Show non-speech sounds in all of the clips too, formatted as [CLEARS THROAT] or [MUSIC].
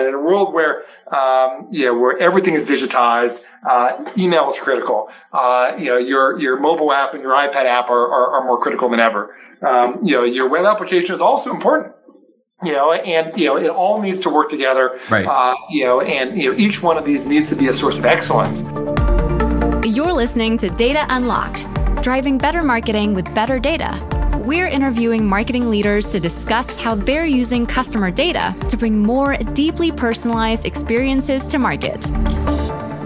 And in a world where, um, you know, where everything is digitized, uh, email is critical. Uh, you know, your, your mobile app and your iPad app are, are, are more critical than ever. Um, you know, your web application is also important you know, and you know, it all needs to work together. Right. Uh, you know, and you know, each one of these needs to be a source of excellence. You're listening to Data Unlocked, driving better marketing with better data. We're interviewing marketing leaders to discuss how they're using customer data to bring more deeply personalized experiences to market.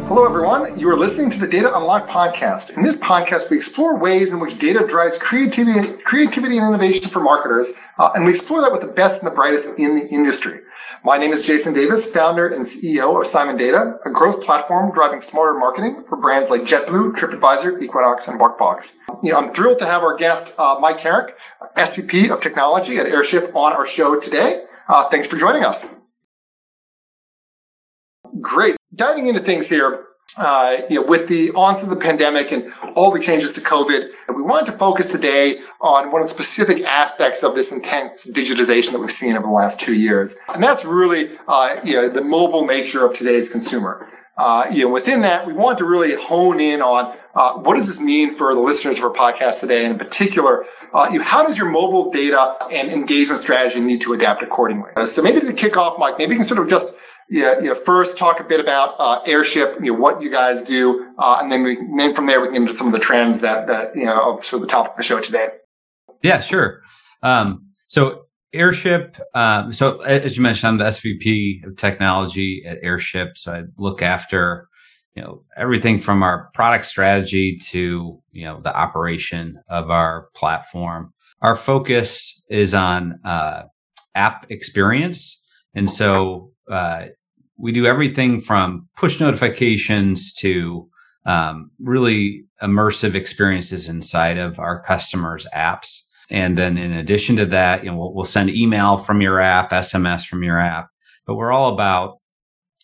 Hello, everyone. You are listening to the Data Unlocked podcast. In this podcast, we explore ways in which data drives creativity, creativity and innovation for marketers, uh, and we explore that with the best and the brightest in the industry. My name is Jason Davis, founder and CEO of Simon Data, a growth platform driving smarter marketing for brands like JetBlue, TripAdvisor, Equinox, and BarkBox. You know, I'm thrilled to have our guest, uh, Mike Herrick, SVP of Technology at Airship, on our show today. Uh, thanks for joining us. Great. Diving into things here, uh, you know, with the onset of the pandemic and all the changes to COVID, we wanted to focus today on one of the specific aspects of this intense digitization that we've seen over the last two years. And that's really, uh, you know, the mobile nature of today's consumer. Uh, you know, within that, we want to really hone in on uh, what does this mean for the listeners of our podcast today, and in particular, uh, you know, how does your mobile data and engagement strategy need to adapt accordingly? So maybe to kick off, Mike, maybe you can sort of just yeah, you know, first talk a bit about uh, airship, you know, what you guys do, uh, and then we then from there we can get into some of the trends that that you know sort of the topic of the show today. Yeah, sure. Um, so airship. Um, so as you mentioned, I'm the SVP of technology at Airship. So I look after you know everything from our product strategy to you know the operation of our platform. Our focus is on uh, app experience, and so uh, we do everything from push notifications to um, really immersive experiences inside of our customers' apps. And then in addition to that, you know, we'll, we'll send email from your app, SMS from your app, but we're all about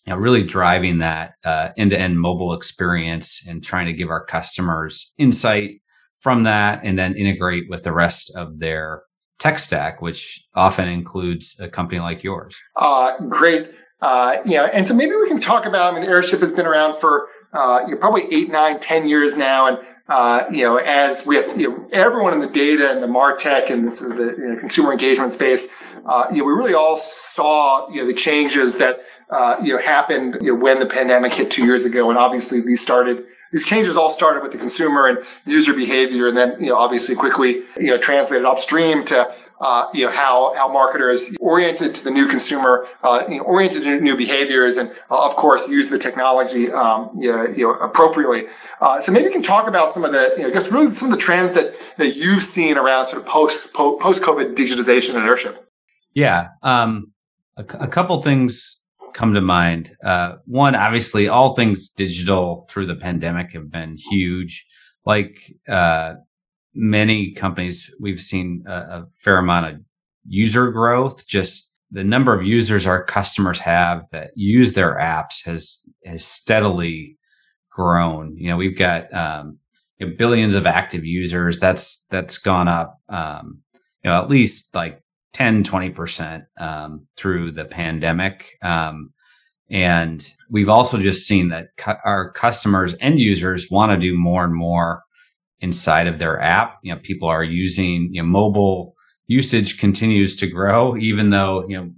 you know, really driving that uh, end-to-end mobile experience and trying to give our customers insight from that and then integrate with the rest of their tech stack, which often includes a company like yours. Uh, great. Uh, know, and so maybe we can talk about, I mean, Airship has been around for, uh, you know, probably eight, nine, ten years now. And, uh, you know, as with you know, everyone in the data and the MarTech and the sort of the you know, consumer engagement space, uh, you know, we really all saw, you know, the changes that, uh, you know, happened you know, when the pandemic hit two years ago. And obviously these started these changes all started with the consumer and user behavior, and then you know obviously quickly you know translated upstream to uh, you know how how marketers oriented to the new consumer, uh, you know, oriented to new behaviors, and uh, of course use the technology um, you, know, you know appropriately. Uh, so maybe you can talk about some of the you know, I guess really some of the trends that that you've seen around sort of post post COVID digitization and Airship. Yeah, um, a, a couple things come to mind. Uh, one, obviously, all things digital through the pandemic have been huge. Like uh, many companies, we've seen a, a, fair amount of user growth. Just the number of users our customers have that use their apps has has steadily grown. You know, we've got um, you know, billions of active users. That's that's gone up. Um, you know, at least like 10, 20% um, through the pandemic. Um, and we've also just seen that cu- our customers and users want to do more and more inside of their app. You know, people are using, you know, mobile usage continues to grow, even though, you know,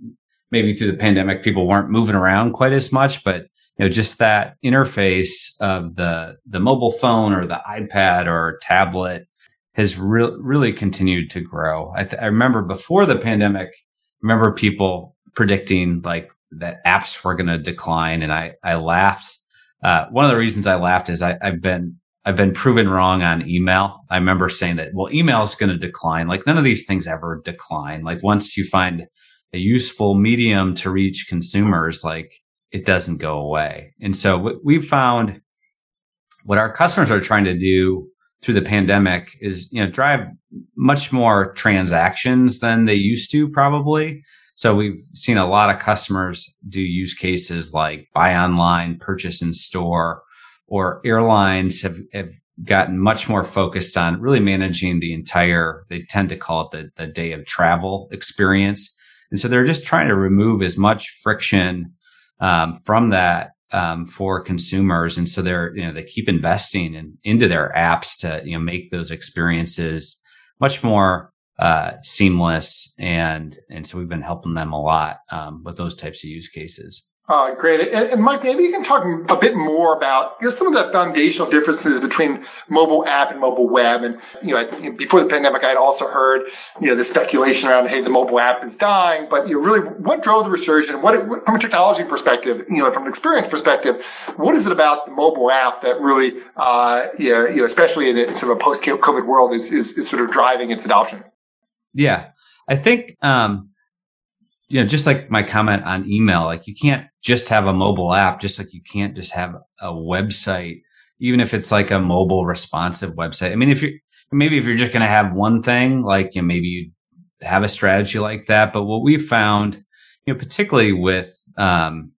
maybe through the pandemic, people weren't moving around quite as much, but you know, just that interface of the, the mobile phone or the iPad or tablet has re- really continued to grow. I, th- I remember before the pandemic, remember people predicting like that apps were going to decline. And I, I laughed. Uh, one of the reasons I laughed is I, I've been, I've been proven wrong on email. I remember saying that, well, email is going to decline. Like none of these things ever decline. Like once you find a useful medium to reach consumers, like it doesn't go away. And so what we've found what our customers are trying to do through the pandemic is, you know, drive much more transactions than they used to probably. So we've seen a lot of customers do use cases like buy online, purchase in store, or airlines have, have gotten much more focused on really managing the entire, they tend to call it the, the day of travel experience. And so they're just trying to remove as much friction um, from that um, for consumers, and so they're you know they keep investing in, into their apps to you know make those experiences much more uh, seamless, and and so we've been helping them a lot um, with those types of use cases. Uh, great. And, and, Mike, maybe you can talk a bit more about you know, some of the foundational differences between mobile app and mobile web. And, you know, before the pandemic, I had also heard, you know, the speculation around, hey, the mobile app is dying. But, you know, really, what drove the resurgence? What, what, from a technology perspective, you know, from an experience perspective, what is it about the mobile app that really, uh, you, know, you know, especially in a sort of a post-COVID world is, is, is sort of driving its adoption? Yeah. I think, um, you know, just like my comment on email, like you can't just have a mobile app, just like you can't just have a website, even if it's like a mobile responsive website. I mean, if you're maybe if you're just going to have one thing, like you know, maybe you have a strategy like that. But what we found, you know, particularly with um,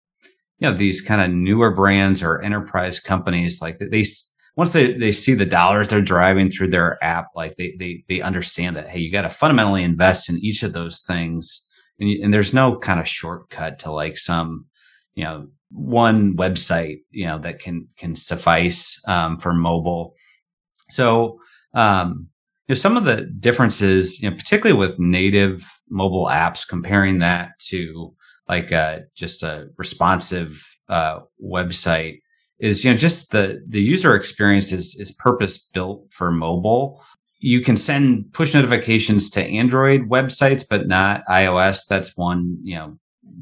you know these kind of newer brands or enterprise companies, like they once they, they see the dollars they're driving through their app, like they they they understand that hey, you got to fundamentally invest in each of those things and, and there's no kind of shortcut to like some, you know, one website, you know, that can, can suffice, um, for mobile. So, um, you know, some of the differences, you know, particularly with native mobile apps, comparing that to like, uh, just a responsive, uh, website is, you know, just the, the user experience is, is purpose built for mobile you can send push notifications to Android websites, but not iOS. That's one, you know,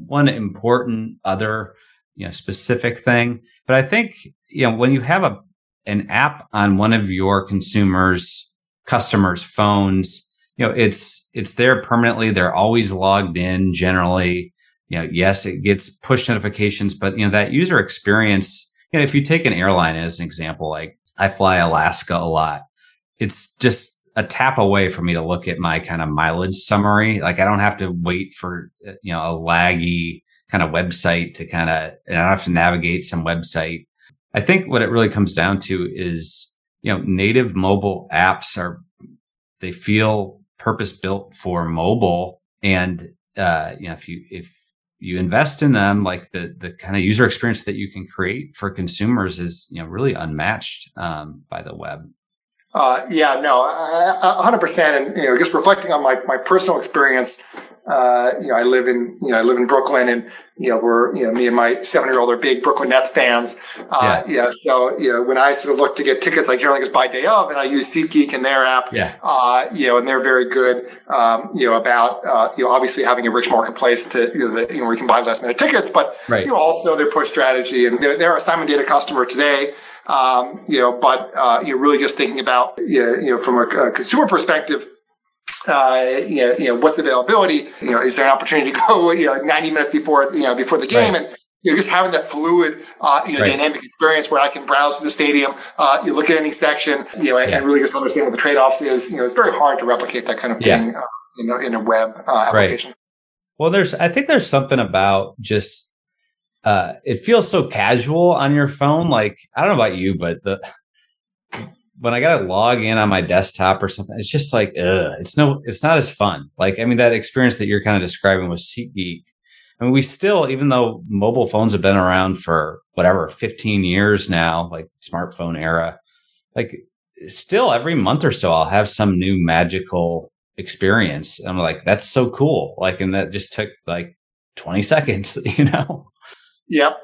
one important other, you know, specific thing. But I think, you know, when you have a, an app on one of your consumers, customers' phones, you know, it's, it's there permanently. They're always logged in generally. You know, yes, it gets push notifications, but you know, that user experience, you know, if you take an airline as an example, like I fly Alaska a lot it's just a tap away for me to look at my kind of mileage summary. Like I don't have to wait for, uh, you know, a laggy kind of website to kind of, I don't have to navigate some website. I think what it really comes down to is, you know, native mobile apps are, they feel purpose built for mobile. And, uh, you know, if you, if you invest in them, like the, the kind of user experience that you can create for consumers is, you know, really unmatched, um, by the web. Uh, yeah, no, hundred percent. And you know, just reflecting on my, my personal experience, uh, you know, I live in you know I live in Brooklyn, and you know we're you know me and my seven year old are big Brooklyn Nets fans. Uh, yeah. So you know when I sort of look to get tickets, I generally just buy day of, and I use SeatGeek in their app. Yeah. Uh, you know, and they're very good. Um, you know about uh, you know obviously having a rich marketplace to you know, you know where you can buy last minute tickets, but right. you know also their push strategy, and they're, they're a Simon Data customer today. Um, you know, but uh, you're really just thinking about you know from a, a consumer perspective. Uh, you, know, you know, what's the availability? You know, is there an opportunity to [LAUGHS] go, you know, 90 minutes before, you know, before the game? Right. And, you know, just having that fluid, uh, you know, right. dynamic experience where I can browse the stadium, uh, you look at any section, you know, and, yeah. and, really just understand what the trade-offs is. You know, it's very hard to replicate that kind of yeah. thing, uh, you know, in a web uh, application. Right. Well, there's, I think there's something about just uh, it feels so casual on your phone. Like I don't know about you, but the when I gotta log in on my desktop or something, it's just like, ugh, it's no, it's not as fun. Like I mean, that experience that you're kind of describing with SeatGeek. I mean, we still, even though mobile phones have been around for whatever 15 years now, like smartphone era, like still every month or so, I'll have some new magical experience. I'm like, that's so cool. Like, and that just took like 20 [LAUGHS] seconds, you know? Yep.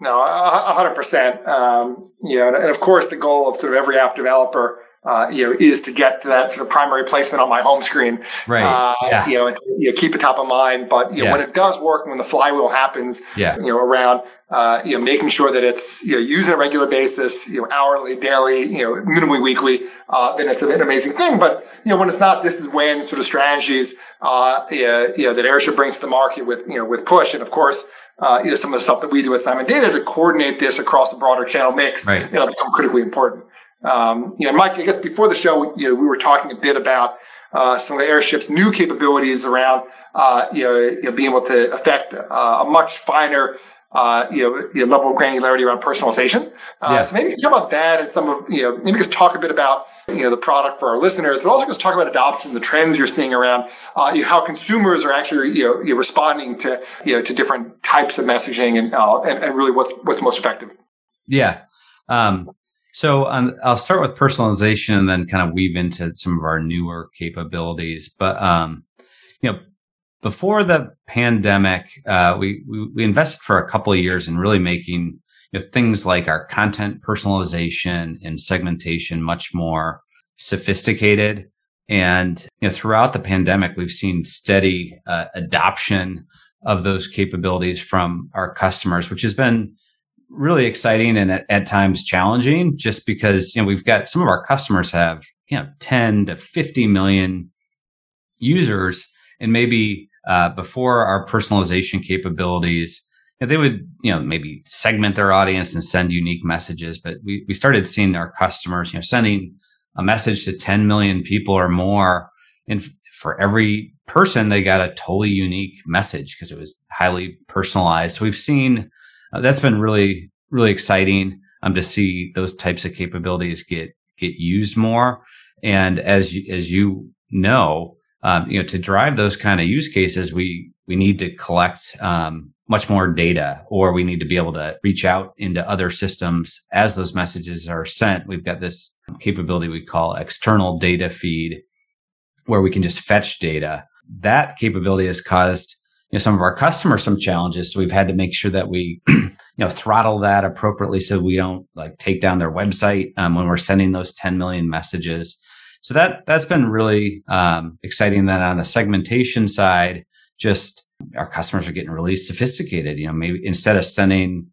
No, hundred percent. Um, you know, and of course, the goal of sort of every app developer, uh, you know, is to get to that sort of primary placement on my home screen. Right. Uh, yeah. You know, and, you know, keep it top of mind. But you know, yeah. when it does work, when the flywheel happens, yeah. you know, around, uh, you know, making sure that it's you know used on a regular basis, you know, hourly, daily, you know, minimally weekly, uh, then it's an amazing thing. But you know, when it's not, this is when sort of strategies, uh, you know, that Airship brings to the market with you know with push, and of course uh, you know, some of the stuff that we do at Simon Data to coordinate this across the broader channel mix, right. know, become critically important. Um, you know, Mike, I guess before the show, you know, we were talking a bit about uh, some of the airship's new capabilities around, uh, you, know, you know, being able to affect uh, a much finer uh, you know, the level of granularity around personalization. Uh, yeah. So maybe talk about that and some of, you know, maybe just talk a bit about, you know, the product for our listeners, but also just talk about adoption, the trends you're seeing around uh, you know, how consumers are actually, you know, you know, responding to, you know, to different types of messaging and, uh, and, and really what's, what's most effective. Yeah. Um, so um, I'll start with personalization and then kind of weave into some of our newer capabilities. But um, you know, before the pandemic, uh, we, we, we invested for a couple of years in really making you know, things like our content personalization and segmentation much more sophisticated. And you know, throughout the pandemic, we've seen steady uh, adoption of those capabilities from our customers, which has been really exciting and at, at, times challenging just because, you know, we've got some of our customers have, you know, 10 to 50 million users and maybe, uh, before our personalization capabilities, they would, you know, maybe segment their audience and send unique messages. But we, we started seeing our customers, you know, sending a message to 10 million people or more. And for every person, they got a totally unique message because it was highly personalized. So we've seen uh, that's been really really exciting um, to see those types of capabilities get get used more. And as you, as you know, um, you know, to drive those kind of use cases, we we need to collect um, much more data, or we need to be able to reach out into other systems as those messages are sent. We've got this capability we call external data feed, where we can just fetch data. That capability has caused you know, some of our customers some challenges. So we've had to make sure that we, [CLEARS THROAT] you know, throttle that appropriately so we don't like take down their website um, when we're sending those 10 million messages. So that that's been really um, exciting. That on the segmentation side, just our customers are getting really sophisticated. You know, maybe instead of sending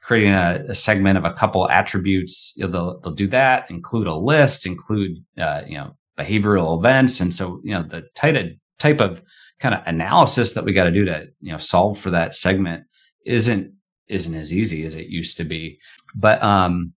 creating a, a segment of a couple attributes, you know, they'll they'll do that, include a list, include uh, you know behavioral events, and so you know the type of type of kind of analysis that we got to do to you know solve for that segment isn't isn't as easy as it used to be but um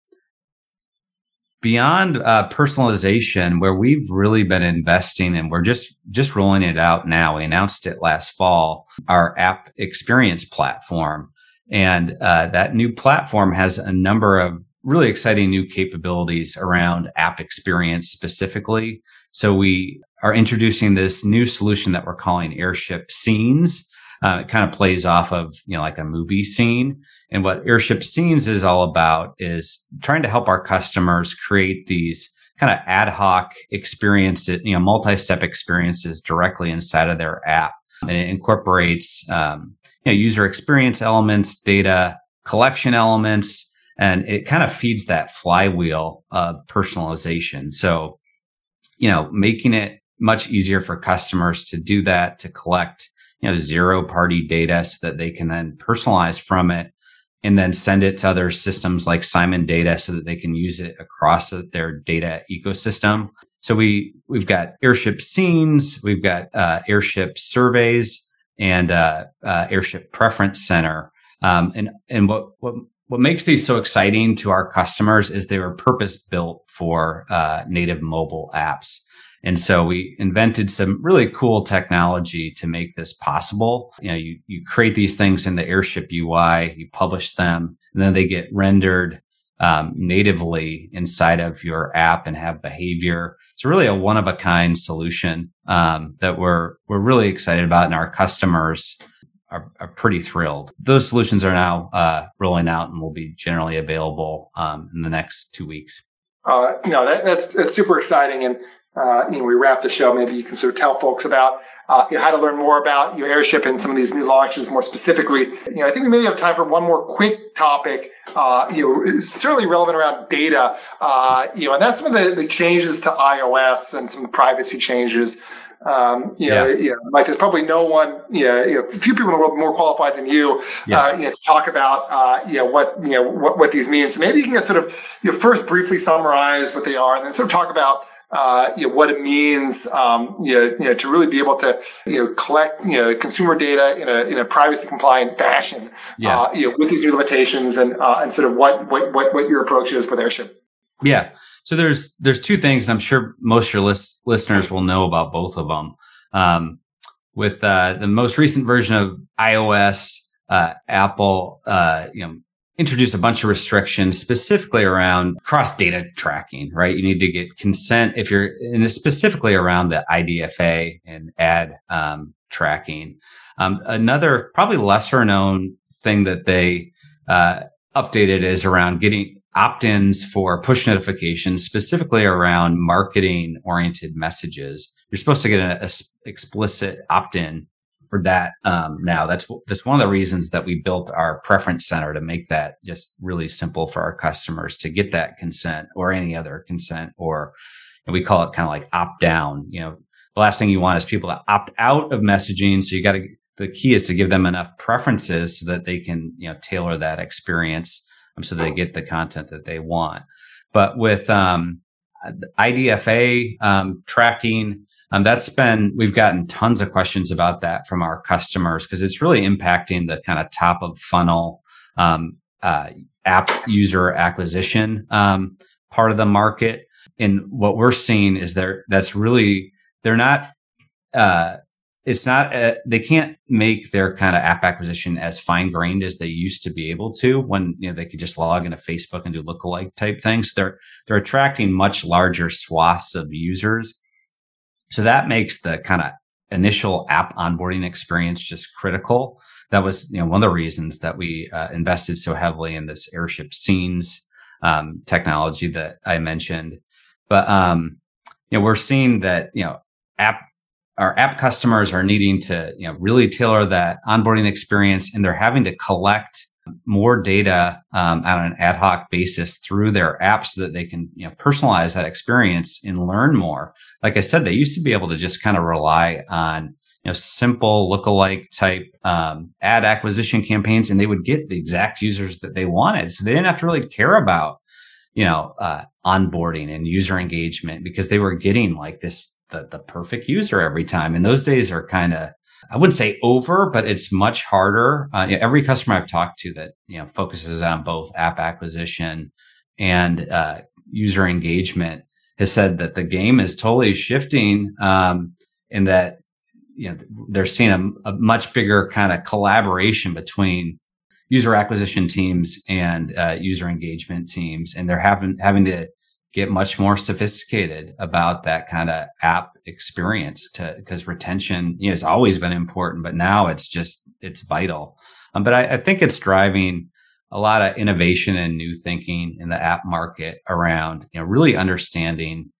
beyond uh, personalization where we've really been investing and we're just just rolling it out now we announced it last fall our app experience platform and uh, that new platform has a number of really exciting new capabilities around app experience specifically so we are introducing this new solution that we're calling Airship Scenes. Uh, it kind of plays off of, you know, like a movie scene. And what Airship Scenes is all about is trying to help our customers create these kind of ad hoc experiences, you know, multi-step experiences directly inside of their app. And it incorporates, um, you know, user experience elements, data collection elements, and it kind of feeds that flywheel of personalization. So, you know, making it much easier for customers to do that, to collect, you know, zero party data so that they can then personalize from it and then send it to other systems like Simon Data so that they can use it across their data ecosystem. So we, we've got airship scenes, we've got uh, airship surveys and uh, uh, airship preference center. Um, and, and what, what, what makes these so exciting to our customers is they were purpose built for uh, native mobile apps. And so we invented some really cool technology to make this possible. You know, you, you create these things in the Airship UI, you publish them, and then they get rendered um, natively inside of your app and have behavior. It's really a one of a kind solution um, that we're we're really excited about, and our customers are, are pretty thrilled. Those solutions are now uh, rolling out and will be generally available um, in the next two weeks. Uh, know, that, that's, that's super exciting. And uh, you know, we wrap the show, maybe you can sort of tell folks about uh, you know, how to learn more about your airship and some of these new launches more specifically. You know, I think we maybe have time for one more quick topic. Uh, you know, certainly relevant around data. Uh, you know, and that's some of the, the, changes to iOS and some privacy changes. Um, you know, yeah. you know, like there's probably no one, you know, you know, a few people in the world more qualified than you, yeah. uh, you know, to talk about, uh, you know, what, you know, what, what these mean. So maybe you can just sort of, you know, first briefly summarize what they are and then sort of talk about, uh, you know, what it means, um, you, know, you know, to really be able to, you know, collect, you know, consumer data in a, in a privacy compliant fashion, yeah. uh, you know, with these new limitations and, uh, and sort of what, what, what, what your approach is with Airship. Yeah. So there's, there's two things. I'm sure most of your list, listeners will know about both of them. Um, with, uh, the most recent version of iOS, uh, uh, Apple, uh, you know, introduced a bunch of restrictions specifically around cross data tracking, right? You need to get consent if you're, and specifically around the IDFA and ad um, tracking. Um, another probably lesser known thing that they uh, updated is around getting opt-ins for push notifications, specifically around marketing oriented messages. You're supposed to get an explicit opt-in for that um, now. That's that's one of the reasons that we built our preference center to make that just really simple for our customers to get that consent or any other consent, or we call it kind of like opt down. You know, the last thing you want is people to opt out of messaging. So you got to the key is to give them enough preferences so that they can you know tailor that experience um, so they get the content that they want. But with um, IDFA um, tracking, um, that's been we've gotten tons of questions about that from our customers because it's really impacting the kind of top of funnel um, uh, app user acquisition um, part of the market. And what we're seeing is there that's really they're not uh, it's not a, they can't make their kind of app acquisition as fine grained as they used to be able to when you know they could just log into Facebook and do lookalike type things. They're they're attracting much larger swaths of users, so that makes the kind of initial app onboarding experience just critical. That was you know one of the reasons that we uh, invested so heavily in this airship scenes um, technology that I mentioned. But um, you know we're seeing that you know app our app customers are needing to you know really tailor that onboarding experience and they're having to collect more data um, on an ad hoc basis through their app so that they can you know personalize that experience and learn more like i said they used to be able to just kind of rely on you know simple lookalike type um, ad acquisition campaigns and they would get the exact users that they wanted so they didn't have to really care about you know uh, onboarding and user engagement because they were getting like this the, the perfect user every time. And those days are kind of, I wouldn't say over, but it's much harder. Uh, you know, every customer I've talked to that, you know, focuses on both app acquisition and uh, user engagement has said that the game is totally shifting um, in that, you know, they're seeing a, a much bigger kind of collaboration between user acquisition teams and uh, user engagement teams, and they're having having to get much more sophisticated about that kind of app experience to because retention you know has always been important but now it's just it's vital. Um, but I, I, think it's driving a lot of innovation and new thinking in the app market around you know really understanding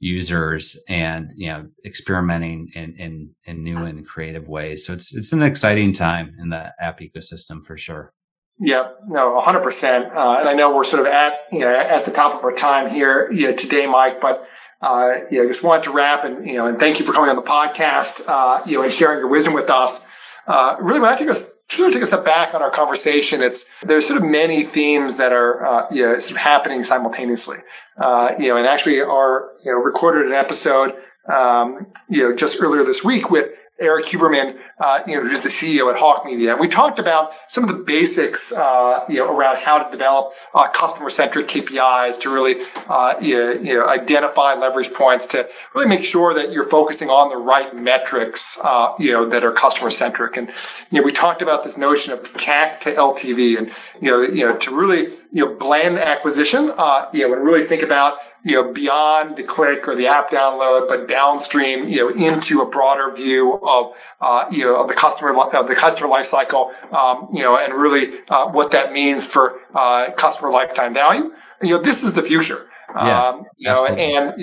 users and you know experimenting in in, in new and creative ways. So it's it's an exciting time in the app ecosystem for sure Yep, no, 100%. Uh, and I know we're sort of at, you know, at the top of our time here you know, today, Mike, but, uh, just wanted to wrap and, you know, and thank you for coming on the podcast, uh, you know, and sharing your wisdom with us. Uh, really, when I take of take a step back on our conversation, it's, there's sort of many themes that are, uh, you know, sort of happening simultaneously. Uh, you know, and actually are, you know, recorded an episode, um, you know, just earlier this week with, Erik Huberman, uh, you know, who's the CEO at Hawke Media. And we talked about some of the basics, uh, you know, around how to develop uh, customer-centric KPIs to really, uh, you, you, know, identify leverage points to really make sure that you're focusing on the right metrics, uh, you know, that are customer-centric. And, you know, we talked about this notion of CAC to LTV and, you know, you know, to really, you know, blend acquisition, uh, you know, and really think about you know, beyond the click or the app download, but downstream, you know, into a broader view of, uh, you know, of the customer, of the customer life cycle, um, you know, and really, uh, what that means for, uh, customer lifetime value. You know, this is the future. Yeah, um, you know, and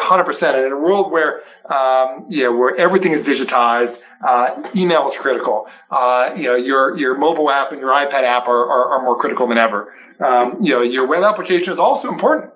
hundred percent. And in a world where, um, you know, where everything is digitized, uh, email is critical. Uh, you know, your, your mobile app and your iPad app are, are, are more critical than ever. Um, you know, your web application is also important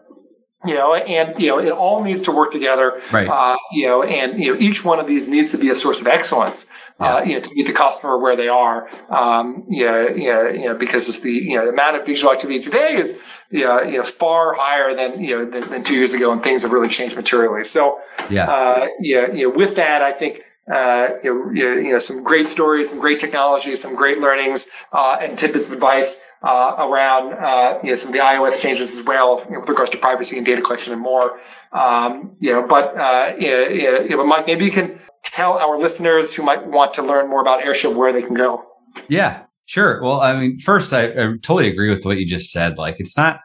you know, and you know, it all needs to work together. Right. Uh, you know, and you know, each one of these needs to be a source of excellence. Uh, yeah. Uh, you know, to meet the customer where they are. Um, yeah, yeah, you know, because it's the you know the amount of digital activity today is yeah, you know, far higher than you know than, than, two years ago, and things have really changed materially. So yeah, uh, yeah, you know, with that, I think. Uh, you, know, you know, some great stories, some great technology, some great learnings, uh, and tidbits of advice uh, around uh, you know, some of the iOS changes as well you know, with regards to privacy and data collection and more. Um, you know, but uh, know, Mike, maybe you can tell our listeners who might want to learn more about Airship where they can go. Yeah, Sure. Well, I mean, first, I, I totally agree with what you just said. Like, it's not,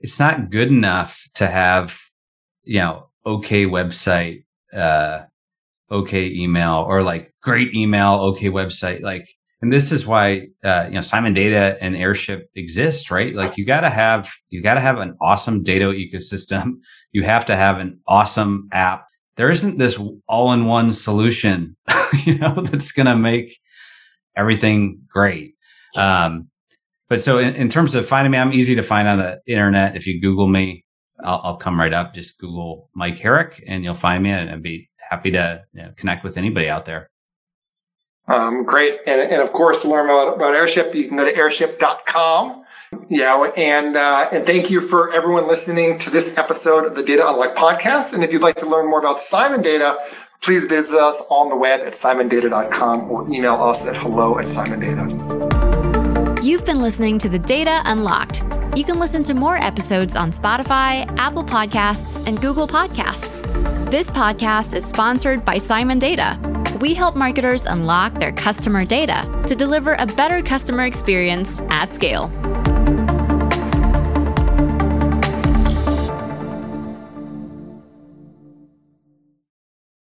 it's not good enough to have, you know, okay website, uh, okay email or like great email, okay website. Like, and this is why, uh, you know, Simon Data and Airship exist, right? Like, you got to have, you got to have an awesome data ecosystem. [LAUGHS] You have to have an awesome app. There isn't this all in one solution, [LAUGHS] you know, [LAUGHS] that's going to make everything great. Um, but so in, in, terms of finding me, I'm easy to find on the internet. If you Google me, I'll, I'll come right up. Just Google Mike Herrick and you'll find me and I'd be happy to you know, connect with anybody out there. Um, great. And, and, of course, to learn about, about Airship, you can go to airship.com. Yeah. And, uh, and thank you for everyone listening to this episode of the Data Unlocked podcast. And if you'd like to learn more about Simon Data, please visit us on the web at simondata.com or email us at hello at simondata. You've been listening to The Data Unlocked. You can listen to more episodes on Spotify, Apple Podcasts, and Google Podcasts. This podcast is sponsored by Simon Data. We help marketers unlock their customer data to deliver a better customer experience at scale.